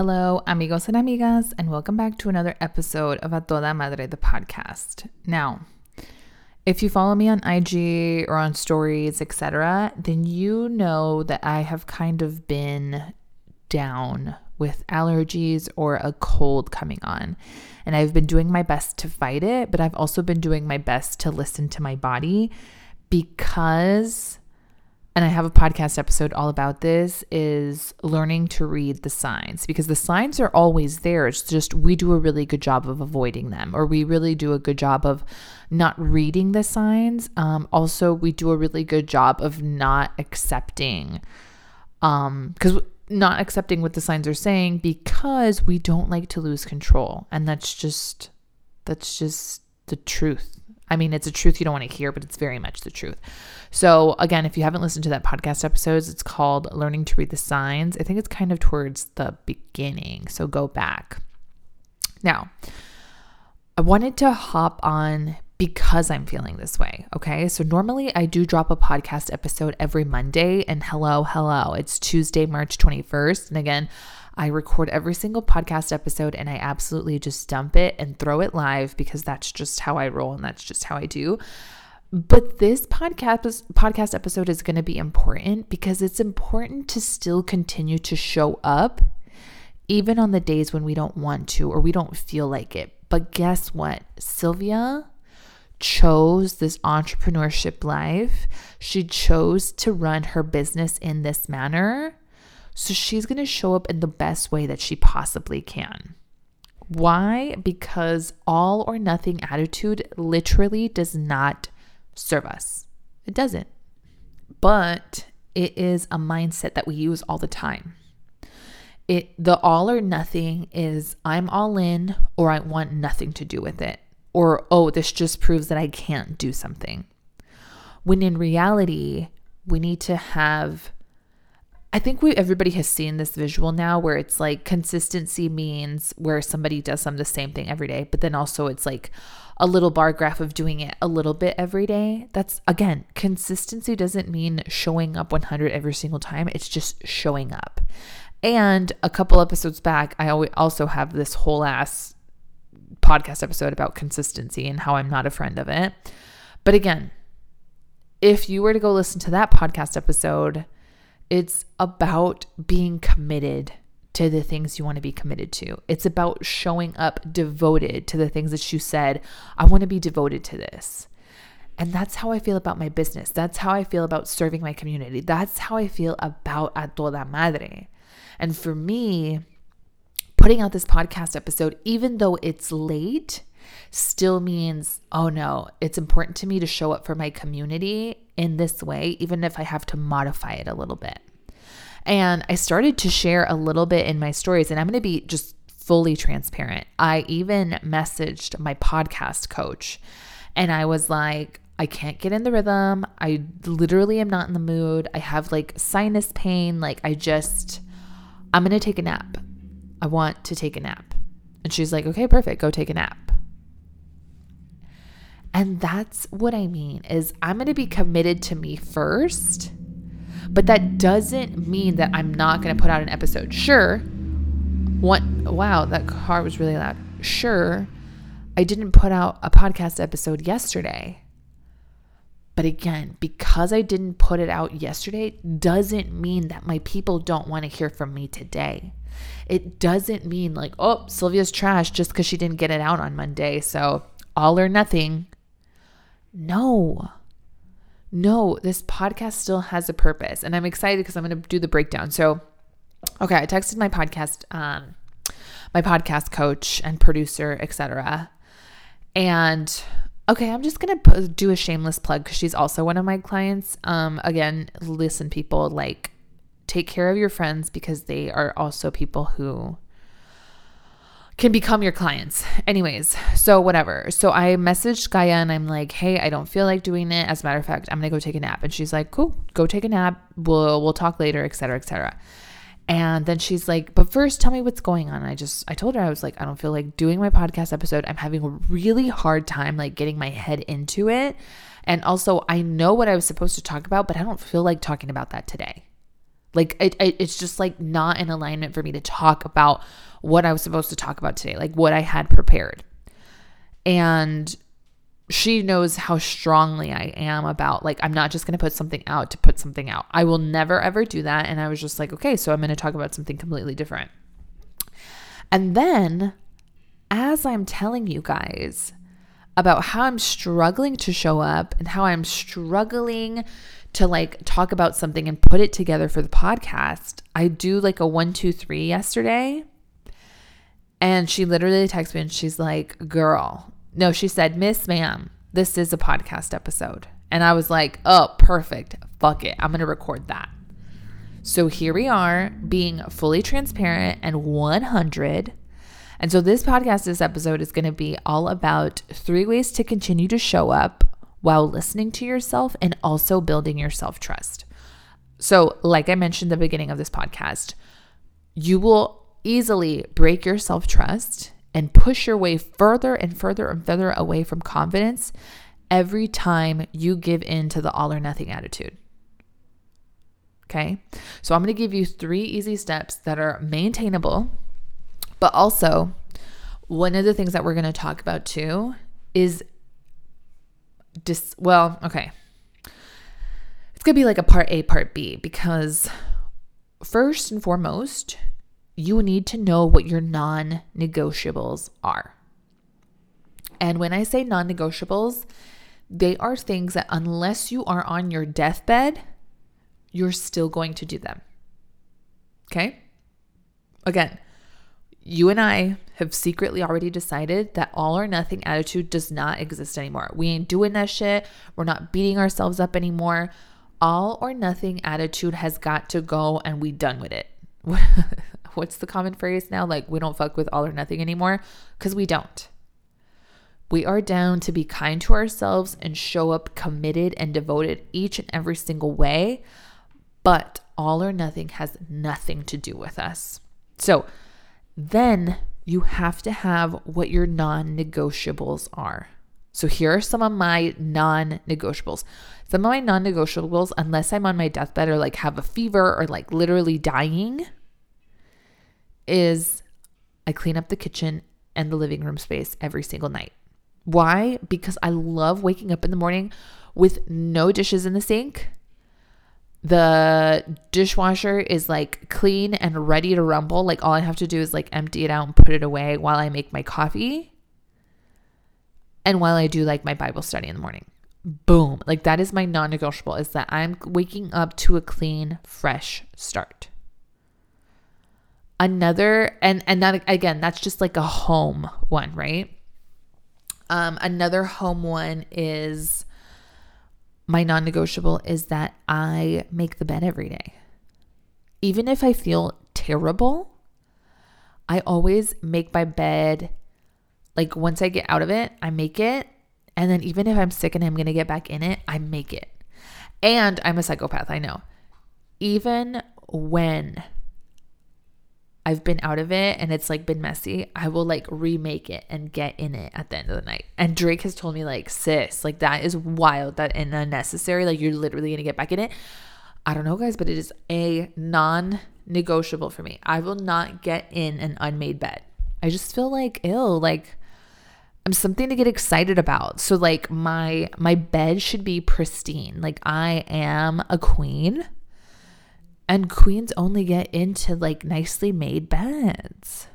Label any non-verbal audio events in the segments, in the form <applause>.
Hello, amigos and amigas, and welcome back to another episode of A Toda Madre, the podcast. Now, if you follow me on IG or on stories, etc., then you know that I have kind of been down with allergies or a cold coming on. And I've been doing my best to fight it, but I've also been doing my best to listen to my body because and I have a podcast episode all about this is learning to read the signs because the signs are always there. It's just we do a really good job of avoiding them, or we really do a good job of not reading the signs. Um, also, we do a really good job of not accepting, um, because not accepting what the signs are saying because we don't like to lose control, and that's just that's just the truth. I mean, it's a truth you don't want to hear, but it's very much the truth. So, again, if you haven't listened to that podcast episodes, it's called Learning to Read the Signs. I think it's kind of towards the beginning. So, go back. Now, I wanted to hop on because I'm feeling this way. Okay. So, normally I do drop a podcast episode every Monday. And hello, hello, it's Tuesday, March 21st. And again, I record every single podcast episode and I absolutely just dump it and throw it live because that's just how I roll and that's just how I do. But this podcast podcast episode is going to be important because it's important to still continue to show up even on the days when we don't want to or we don't feel like it. But guess what? Sylvia chose this entrepreneurship life. She chose to run her business in this manner. So she's going to show up in the best way that she possibly can. Why? Because all or nothing attitude literally does not serve us. It doesn't. But it is a mindset that we use all the time. It the all or nothing is I'm all in or I want nothing to do with it. Or oh, this just proves that I can't do something. When in reality, we need to have I think we everybody has seen this visual now where it's like consistency means where somebody does some the same thing every day, but then also it's like a little bar graph of doing it a little bit every day. That's again, consistency doesn't mean showing up 100 every single time. It's just showing up. And a couple episodes back, I also have this whole ass podcast episode about consistency and how I'm not a friend of it. But again, if you were to go listen to that podcast episode, it's about being committed to the things you want to be committed to. It's about showing up devoted to the things that you said, I want to be devoted to this. And that's how I feel about my business. That's how I feel about serving my community. That's how I feel about A Toda Madre. And for me, putting out this podcast episode, even though it's late, still means, oh no, it's important to me to show up for my community in this way, even if I have to modify it a little bit. And I started to share a little bit in my stories, and I'm going to be just fully transparent. I even messaged my podcast coach, and I was like, I can't get in the rhythm. I literally am not in the mood. I have like sinus pain. Like, I just, I'm going to take a nap. I want to take a nap. And she's like, okay, perfect. Go take a nap. And that's what I mean is I'm going to be committed to me first. But that doesn't mean that I'm not going to put out an episode. Sure. What wow, that car was really loud. Sure. I didn't put out a podcast episode yesterday. But again, because I didn't put it out yesterday doesn't mean that my people don't want to hear from me today. It doesn't mean like, oh, Sylvia's trash just because she didn't get it out on Monday. So all or nothing. No. No, this podcast still has a purpose. And I'm excited because I'm going to do the breakdown. So, okay, I texted my podcast, um, my podcast coach and producer, etc. And okay, I'm just going to do a shameless plug because she's also one of my clients. Um, again, listen, people, like, take care of your friends because they are also people who can become your clients. Anyways, so whatever. So I messaged Gaia and I'm like, hey, I don't feel like doing it. As a matter of fact, I'm gonna go take a nap. And she's like, cool, go take a nap. We'll we'll talk later, etc. etc. And then she's like, but first tell me what's going on. I just I told her I was like, I don't feel like doing my podcast episode. I'm having a really hard time like getting my head into it. And also I know what I was supposed to talk about, but I don't feel like talking about that today. Like it, it, it's just like not in alignment for me to talk about what I was supposed to talk about today, like what I had prepared. And she knows how strongly I am about like I'm not just going to put something out to put something out. I will never ever do that and I was just like, okay, so I'm going to talk about something completely different. And then as I'm telling you guys about how I'm struggling to show up and how I'm struggling to like talk about something and put it together for the podcast, I do like a one, two, three yesterday. And she literally texted me and she's like, girl, no, she said, Miss Ma'am, this is a podcast episode. And I was like, oh, perfect. Fuck it. I'm going to record that. So here we are being fully transparent and 100. And so this podcast, this episode is going to be all about three ways to continue to show up while listening to yourself and also building your self trust. So, like I mentioned at the beginning of this podcast, you will easily break your self trust and push your way further and further and further away from confidence every time you give in to the all or nothing attitude. Okay. So I'm going to give you three easy steps that are maintainable, but also one of the things that we're going to talk about too is dis well, okay. It's going to be like a part A, part B because first and foremost, you need to know what your non negotiables are. And when I say non negotiables, they are things that unless you are on your deathbed, you're still going to do them. Okay? Again, you and I have secretly already decided that all or nothing attitude does not exist anymore. We ain't doing that shit. We're not beating ourselves up anymore. All or nothing attitude has got to go and we done with it. <laughs> what's the common phrase now? Like, we don't fuck with all or nothing anymore because we don't. We are down to be kind to ourselves and show up committed and devoted each and every single way. But all or nothing has nothing to do with us. So then you have to have what your non negotiables are. So here are some of my non negotiables. Some of my non negotiables, unless I'm on my deathbed or like have a fever or like literally dying, is I clean up the kitchen and the living room space every single night. Why? Because I love waking up in the morning with no dishes in the sink. The dishwasher is like clean and ready to rumble. Like all I have to do is like empty it out and put it away while I make my coffee and while I do like my Bible study in the morning. Boom. Like that is my non negotiable is that I'm waking up to a clean, fresh start another and and that again that's just like a home one right um another home one is my non-negotiable is that i make the bed every day. Even if i feel terrible i always make my bed like once i get out of it i make it. And then even if i'm sick and i'm gonna get back in it i make it. And i'm a psychopath i know. Even when I've been out of it and it's like been messy, I will like remake it and get in it at the end of the night. And Drake has told me like, sis, like that is wild, that and unnecessary. Like you're literally gonna get back in it. I don't know, guys, but it is a non-negotiable for me. I will not get in an unmade bed. I just feel like ill, like I'm something to get excited about. So like my my bed should be pristine. Like I am a queen and queens only get into like nicely made beds.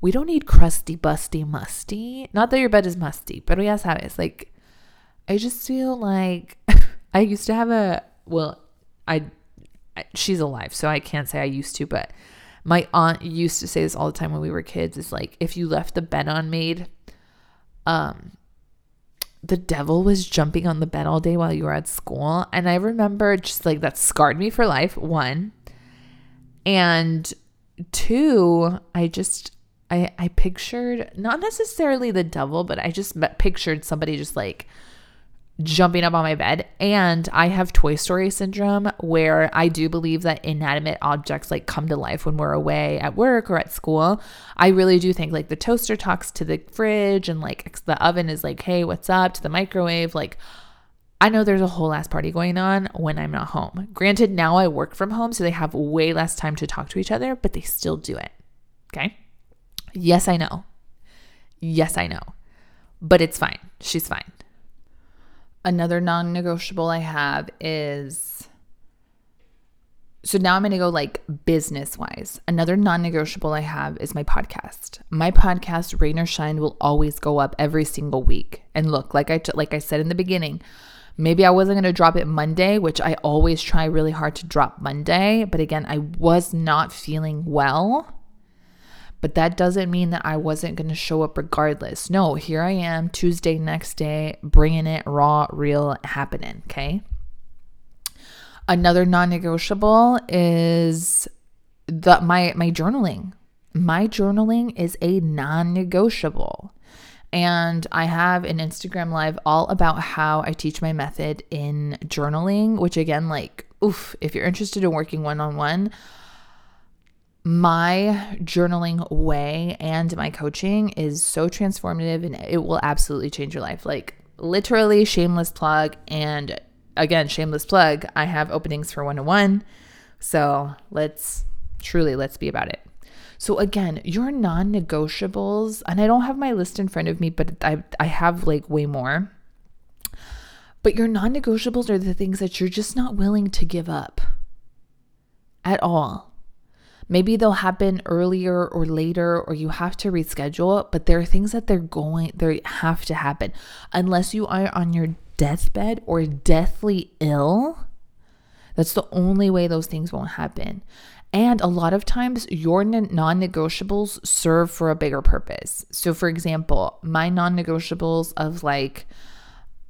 We don't need crusty, busty, musty. Not that your bed is musty, but ya sabes. Like, I just feel like <laughs> I used to have a, well, I, she's alive, so I can't say I used to, but my aunt used to say this all the time when we were kids. Is like, if you left the bed unmade, um, the devil was jumping on the bed all day while you were at school. And I remember just like that scarred me for life, one. And two, I just, I, I pictured not necessarily the devil, but I just pictured somebody just like jumping up on my bed. And I have Toy Story syndrome where I do believe that inanimate objects like come to life when we're away at work or at school. I really do think like the toaster talks to the fridge and like the oven is like, hey, what's up to the microwave. Like, I know there's a whole ass party going on when I'm not home. Granted, now I work from home, so they have way less time to talk to each other, but they still do it. Okay. Yes, I know. Yes, I know. But it's fine. She's fine. Another non negotiable I have is so now I'm going to go like business wise. Another non negotiable I have is my podcast. My podcast, Rain or Shine, will always go up every single week. And look, like I, t- like I said in the beginning, maybe I wasn't going to drop it Monday, which I always try really hard to drop Monday. But again, I was not feeling well. But that doesn't mean that I wasn't going to show up regardless. No, here I am Tuesday, next day, bringing it raw, real, happening. Okay. Another non-negotiable is the my my journaling. My journaling is a non-negotiable. And I have an Instagram live all about how I teach my method in journaling, which again, like, oof, if you're interested in working one on one, my journaling way and my coaching is so transformative and it will absolutely change your life. Like, literally, shameless plug. And again, shameless plug, I have openings for one on one. So let's truly, let's be about it. So again, your non-negotiables, and I don't have my list in front of me, but I I have like way more. But your non-negotiables are the things that you're just not willing to give up at all. Maybe they'll happen earlier or later, or you have to reschedule, but there are things that they're going, they have to happen. Unless you are on your deathbed or deathly ill, that's the only way those things won't happen. And a lot of times, your non negotiables serve for a bigger purpose. So, for example, my non negotiables of like,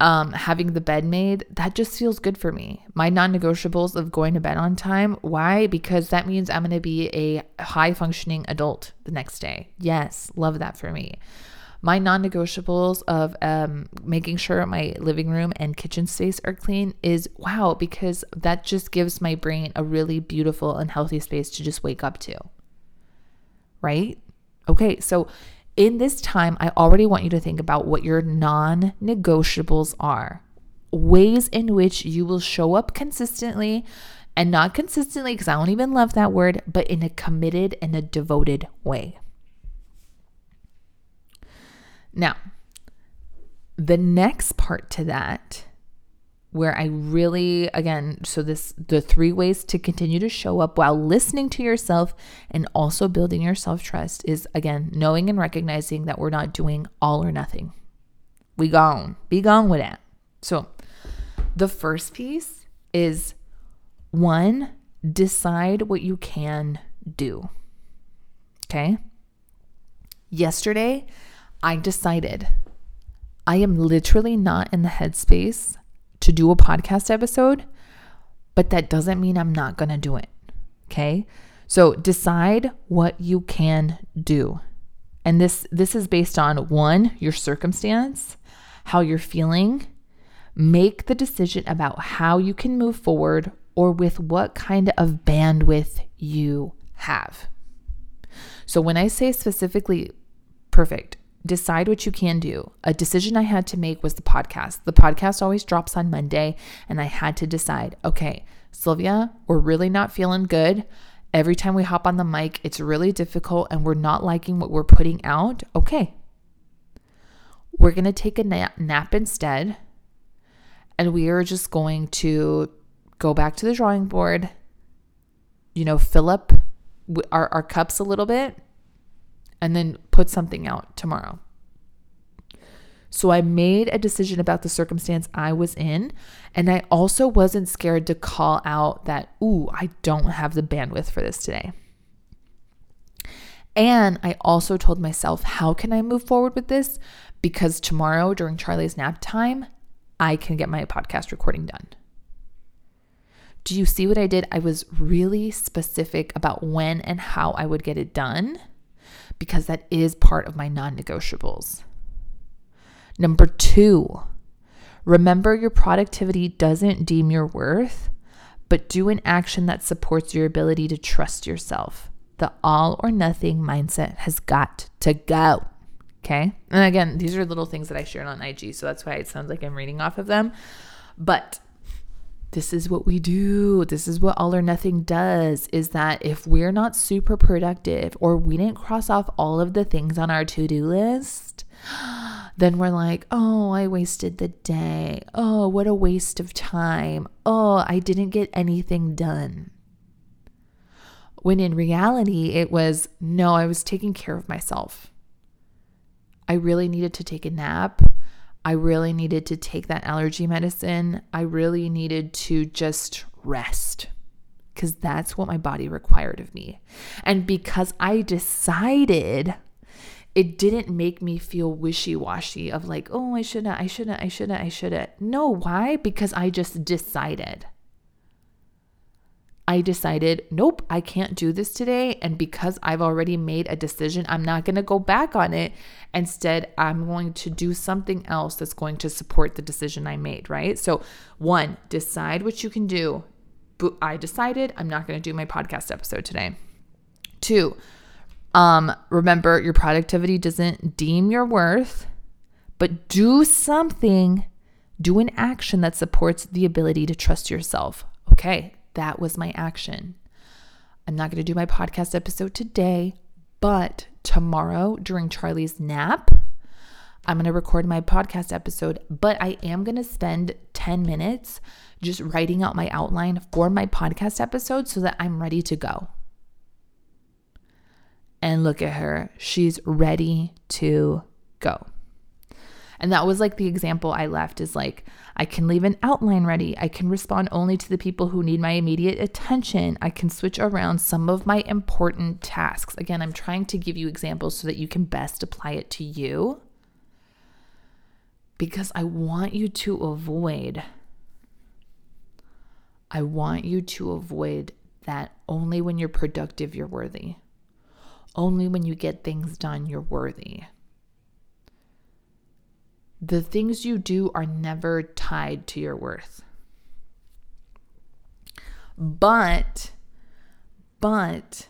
um, having the bed made, that just feels good for me. My non negotiables of going to bed on time. Why? Because that means I'm going to be a high functioning adult the next day. Yes, love that for me. My non negotiables of um, making sure my living room and kitchen space are clean is wow, because that just gives my brain a really beautiful and healthy space to just wake up to. Right? Okay, so in this time, I already want you to think about what your non negotiables are, ways in which you will show up consistently and not consistently, because I don't even love that word, but in a committed and a devoted way. Now, the next part to that where I really, again, so this, the three ways to continue to show up while listening to yourself and also building your self trust is again, knowing and recognizing that we're not doing all or nothing. We gone, be gone with it. So the first piece is one, decide what you can do. Okay. Yesterday, I decided I am literally not in the headspace to do a podcast episode, but that doesn't mean I'm not going to do it. Okay? So decide what you can do. And this this is based on one, your circumstance, how you're feeling. Make the decision about how you can move forward or with what kind of bandwidth you have. So when I say specifically perfect, decide what you can do. A decision I had to make was the podcast. The podcast always drops on Monday, and I had to decide okay, Sylvia, we're really not feeling good. Every time we hop on the mic, it's really difficult and we're not liking what we're putting out. Okay. We're going to take a nap, nap instead, and we are just going to go back to the drawing board, you know, fill up our, our cups a little bit and then put something out tomorrow. So I made a decision about the circumstance I was in. And I also wasn't scared to call out that, ooh, I don't have the bandwidth for this today. And I also told myself, how can I move forward with this? Because tomorrow during Charlie's nap time, I can get my podcast recording done. Do you see what I did? I was really specific about when and how I would get it done because that is part of my non negotiables. Number two, remember your productivity doesn't deem your worth, but do an action that supports your ability to trust yourself. The all or nothing mindset has got to go. Okay. And again, these are little things that I shared on IG. So that's why it sounds like I'm reading off of them. But this is what we do. This is what all or nothing does is that if we're not super productive or we didn't cross off all of the things on our to do list, <gasps> then we're like, oh, I wasted the day. Oh, what a waste of time. Oh, I didn't get anything done. When in reality, it was, no, I was taking care of myself. I really needed to take a nap. I really needed to take that allergy medicine. I really needed to just rest because that's what my body required of me. And because I decided, it didn't make me feel wishy washy of like, oh, I shouldn't, I shouldn't, I shouldn't, I shouldn't. No, why? Because I just decided. I decided, nope, I can't do this today. And because I've already made a decision, I'm not going to go back on it. Instead, I'm going to do something else that's going to support the decision I made, right? So, one, decide what you can do. I decided I'm not going to do my podcast episode today. Two, um, remember your productivity doesn't deem your worth, but do something, do an action that supports the ability to trust yourself. Okay, that was my action. I'm not going to do my podcast episode today, but tomorrow during Charlie's nap, I'm going to record my podcast episode, but I am going to spend 10 minutes just writing out my outline for my podcast episode so that I'm ready to go. And look at her, she's ready to go. And that was like the example I left is like, I can leave an outline ready. I can respond only to the people who need my immediate attention. I can switch around some of my important tasks. Again, I'm trying to give you examples so that you can best apply it to you because I want you to avoid I want you to avoid that only when you're productive you're worthy. Only when you get things done you're worthy. The things you do are never tied to your worth. But, but,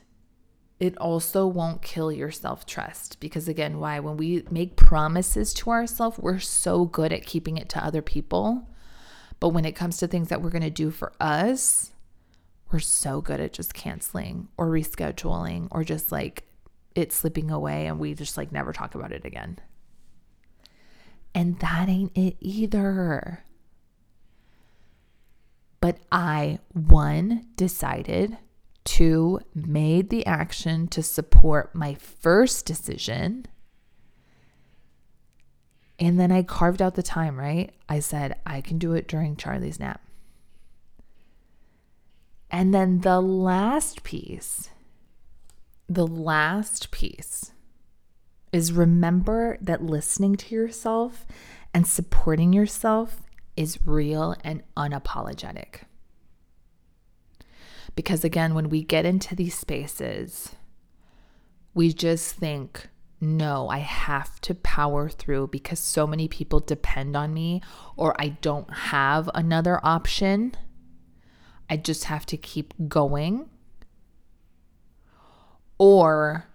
it also won't kill your self trust. Because again, why? When we make promises to ourselves, we're so good at keeping it to other people. But when it comes to things that we're going to do for us, we're so good at just canceling or rescheduling or just like it slipping away and we just like never talk about it again. And that ain't it either. But I, one, decided, two, made the action to support my first decision. And then I carved out the time, right? I said, I can do it during Charlie's nap. And then the last piece, the last piece is remember that listening to yourself and supporting yourself is real and unapologetic. Because again, when we get into these spaces, we just think, no, I have to power through because so many people depend on me, or I don't have another option. I just have to keep going. Or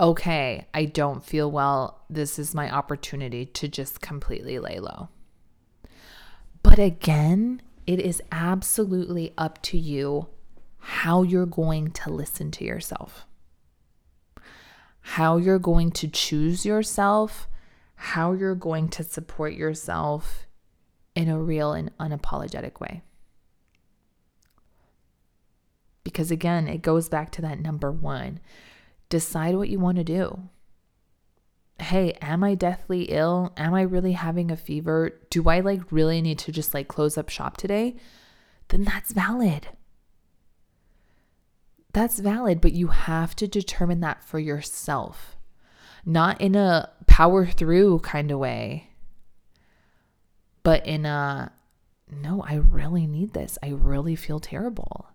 okay, I don't feel well. This is my opportunity to just completely lay low. But again, it is absolutely up to you how you're going to listen to yourself, how you're going to choose yourself, how you're going to support yourself in a real and unapologetic way. Because again, it goes back to that number one decide what you want to do. Hey, am I deathly ill? Am I really having a fever? Do I like really need to just like close up shop today? Then that's valid. That's valid, but you have to determine that for yourself, not in a power through kind of way, but in a no, I really need this. I really feel terrible.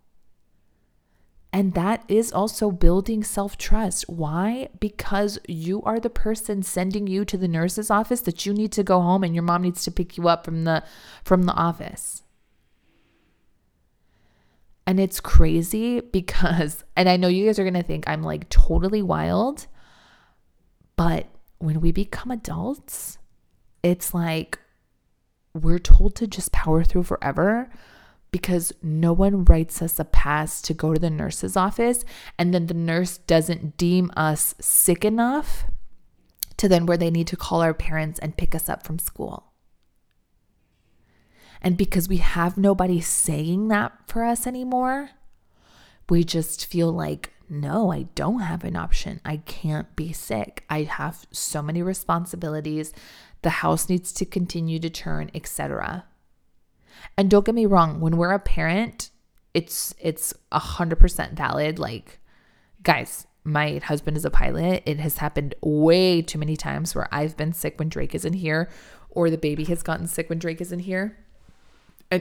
And that is also building self trust. Why? Because you are the person sending you to the nurse's office that you need to go home and your mom needs to pick you up from the from the office. And it's crazy because <laughs> and I know you guys are going to think I'm like totally wild, but when we become adults, it's like we're told to just power through forever because no one writes us a pass to go to the nurse's office and then the nurse doesn't deem us sick enough to then where they need to call our parents and pick us up from school. And because we have nobody saying that for us anymore, we just feel like, no, I don't have an option. I can't be sick. I have so many responsibilities. The house needs to continue to turn, etc. And don't get me wrong, when we're a parent, it's it's a hundred percent valid. Like, guys, my husband is a pilot. It has happened way too many times where I've been sick when Drake isn't here, or the baby has gotten sick when Drake isn't here.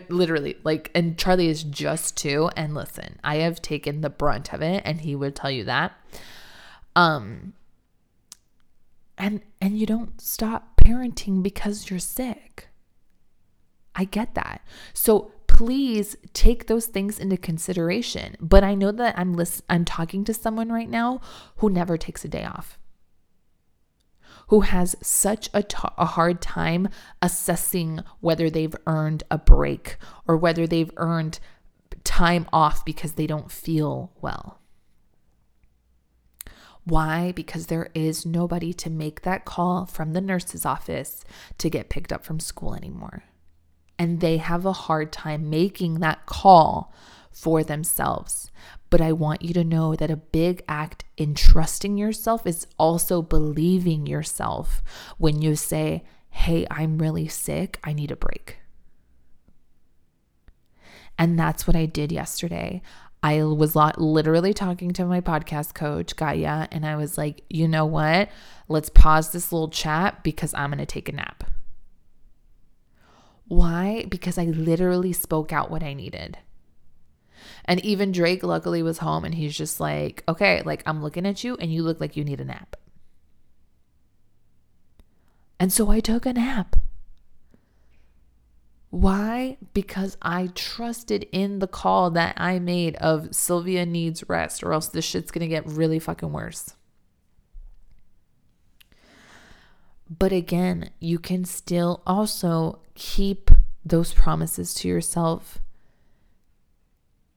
Literally, like, and Charlie is just two. And listen, I have taken the brunt of it, and he would tell you that. Um, and and you don't stop parenting because you're sick. I get that. So please take those things into consideration. But I know that I'm list- I'm talking to someone right now who never takes a day off. Who has such a, t- a hard time assessing whether they've earned a break or whether they've earned time off because they don't feel well. Why? Because there is nobody to make that call from the nurse's office to get picked up from school anymore and they have a hard time making that call for themselves. But I want you to know that a big act in trusting yourself is also believing yourself when you say, Hey, I'm really sick. I need a break. And that's what I did yesterday. I was literally talking to my podcast coach, Gaia, and I was like, you know what? Let's pause this little chat because I'm going to take a nap. Why? Because I literally spoke out what I needed. And even Drake luckily was home and he's just like, okay, like I'm looking at you and you look like you need a nap. And so I took a nap. Why? Because I trusted in the call that I made of Sylvia needs rest or else this shit's gonna get really fucking worse. But again, you can still also keep those promises to yourself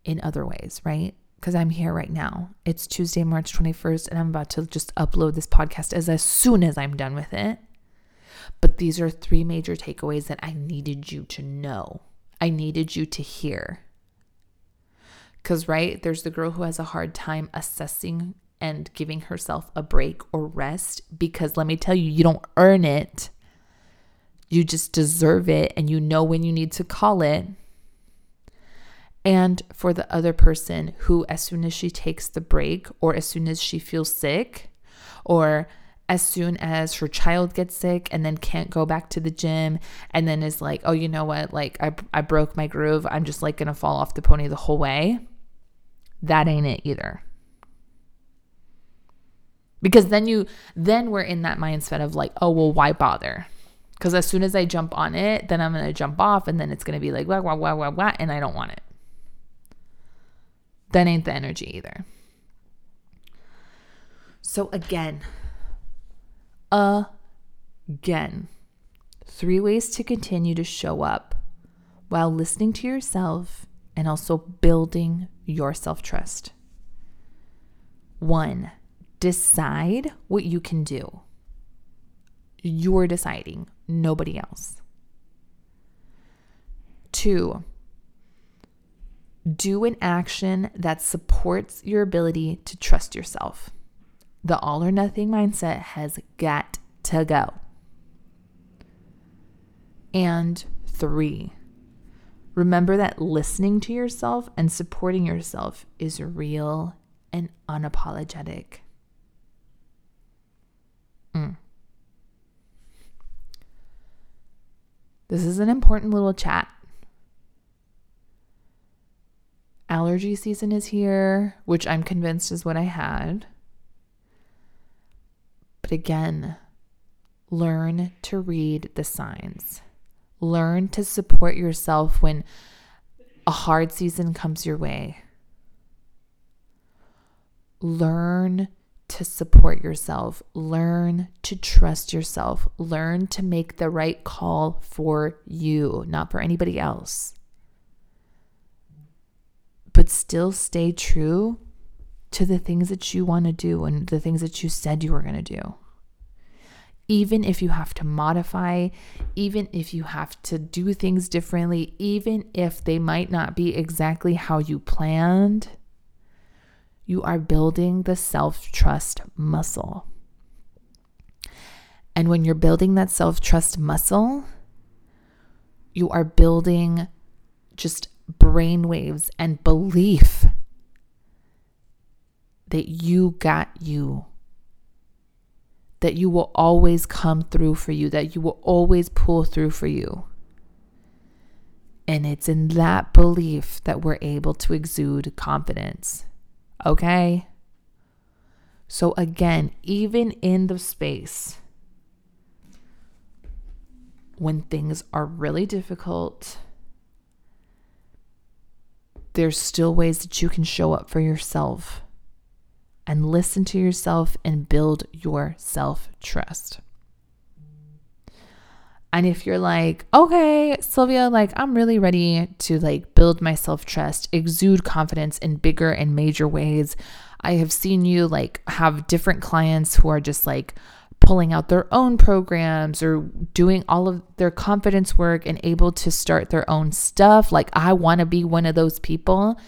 in other ways, right? Because I'm here right now. It's Tuesday, March 21st, and I'm about to just upload this podcast as, as soon as I'm done with it. But these are three major takeaways that I needed you to know. I needed you to hear. Because, right, there's the girl who has a hard time assessing and giving herself a break or rest because let me tell you, you don't earn it. You just deserve it and you know when you need to call it. And for the other person who, as soon as she takes the break or as soon as she feels sick or as soon as her child gets sick and then can't go back to the gym and then is like, oh, you know what? Like, I, I broke my groove. I'm just like going to fall off the pony the whole way. That ain't it either because then you then we're in that mindset of like oh well why bother? Because as soon as i jump on it then i'm going to jump off and then it's going to be like wah wah wah wah wah and i don't want it. That ain't the energy either. So again again three ways to continue to show up while listening to yourself and also building your self trust. One, decide what you can do. You're deciding, nobody else. Two, do an action that supports your ability to trust yourself. The all or nothing mindset has got to go. And three, remember that listening to yourself and supporting yourself is real and unapologetic. This is an important little chat. Allergy season is here, which I'm convinced is what I had. But again, learn to read the signs. Learn to support yourself when a hard season comes your way. Learn to support yourself. Learn to trust yourself. Learn to make the right call for you, not for anybody else. But still stay true to the things that you want to do and the things that you said you were going to do. Even if you have to modify, even if you have to do things differently, even if they might not be exactly how you planned, you are building the self trust muscle. And when you're building that self trust muscle, you are building just brainwaves and belief that you got you, that you will always come through for you, that you will always pull through for you. And it's in that belief that we're able to exude confidence. Okay? So, again, even in the space when things are really difficult, there's still ways that you can show up for yourself and listen to yourself and build your self trust. And if you're like, okay, Sylvia, like I'm really ready to like build my self-trust, exude confidence in bigger and major ways. I have seen you like have different clients who are just like pulling out their own programs or doing all of their confidence work and able to start their own stuff. Like I want to be one of those people,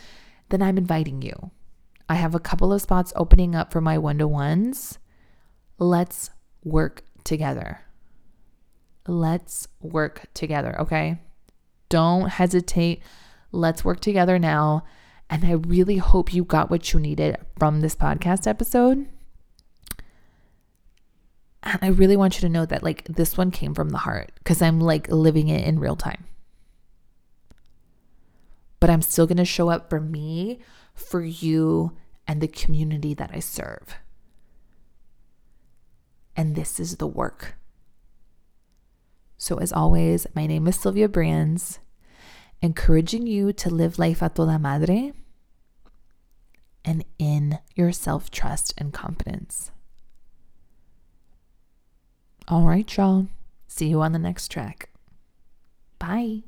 then I'm inviting you. I have a couple of spots opening up for my one-to-ones. Let's work together. Let's work together, okay? Don't hesitate. Let's work together now. And I really hope you got what you needed from this podcast episode. And I really want you to know that, like, this one came from the heart because I'm like living it in real time. But I'm still going to show up for me, for you, and the community that I serve. And this is the work. So, as always, my name is Sylvia Brands, encouraging you to live life a toda madre and in your self trust and confidence. All right, y'all. See you on the next track. Bye.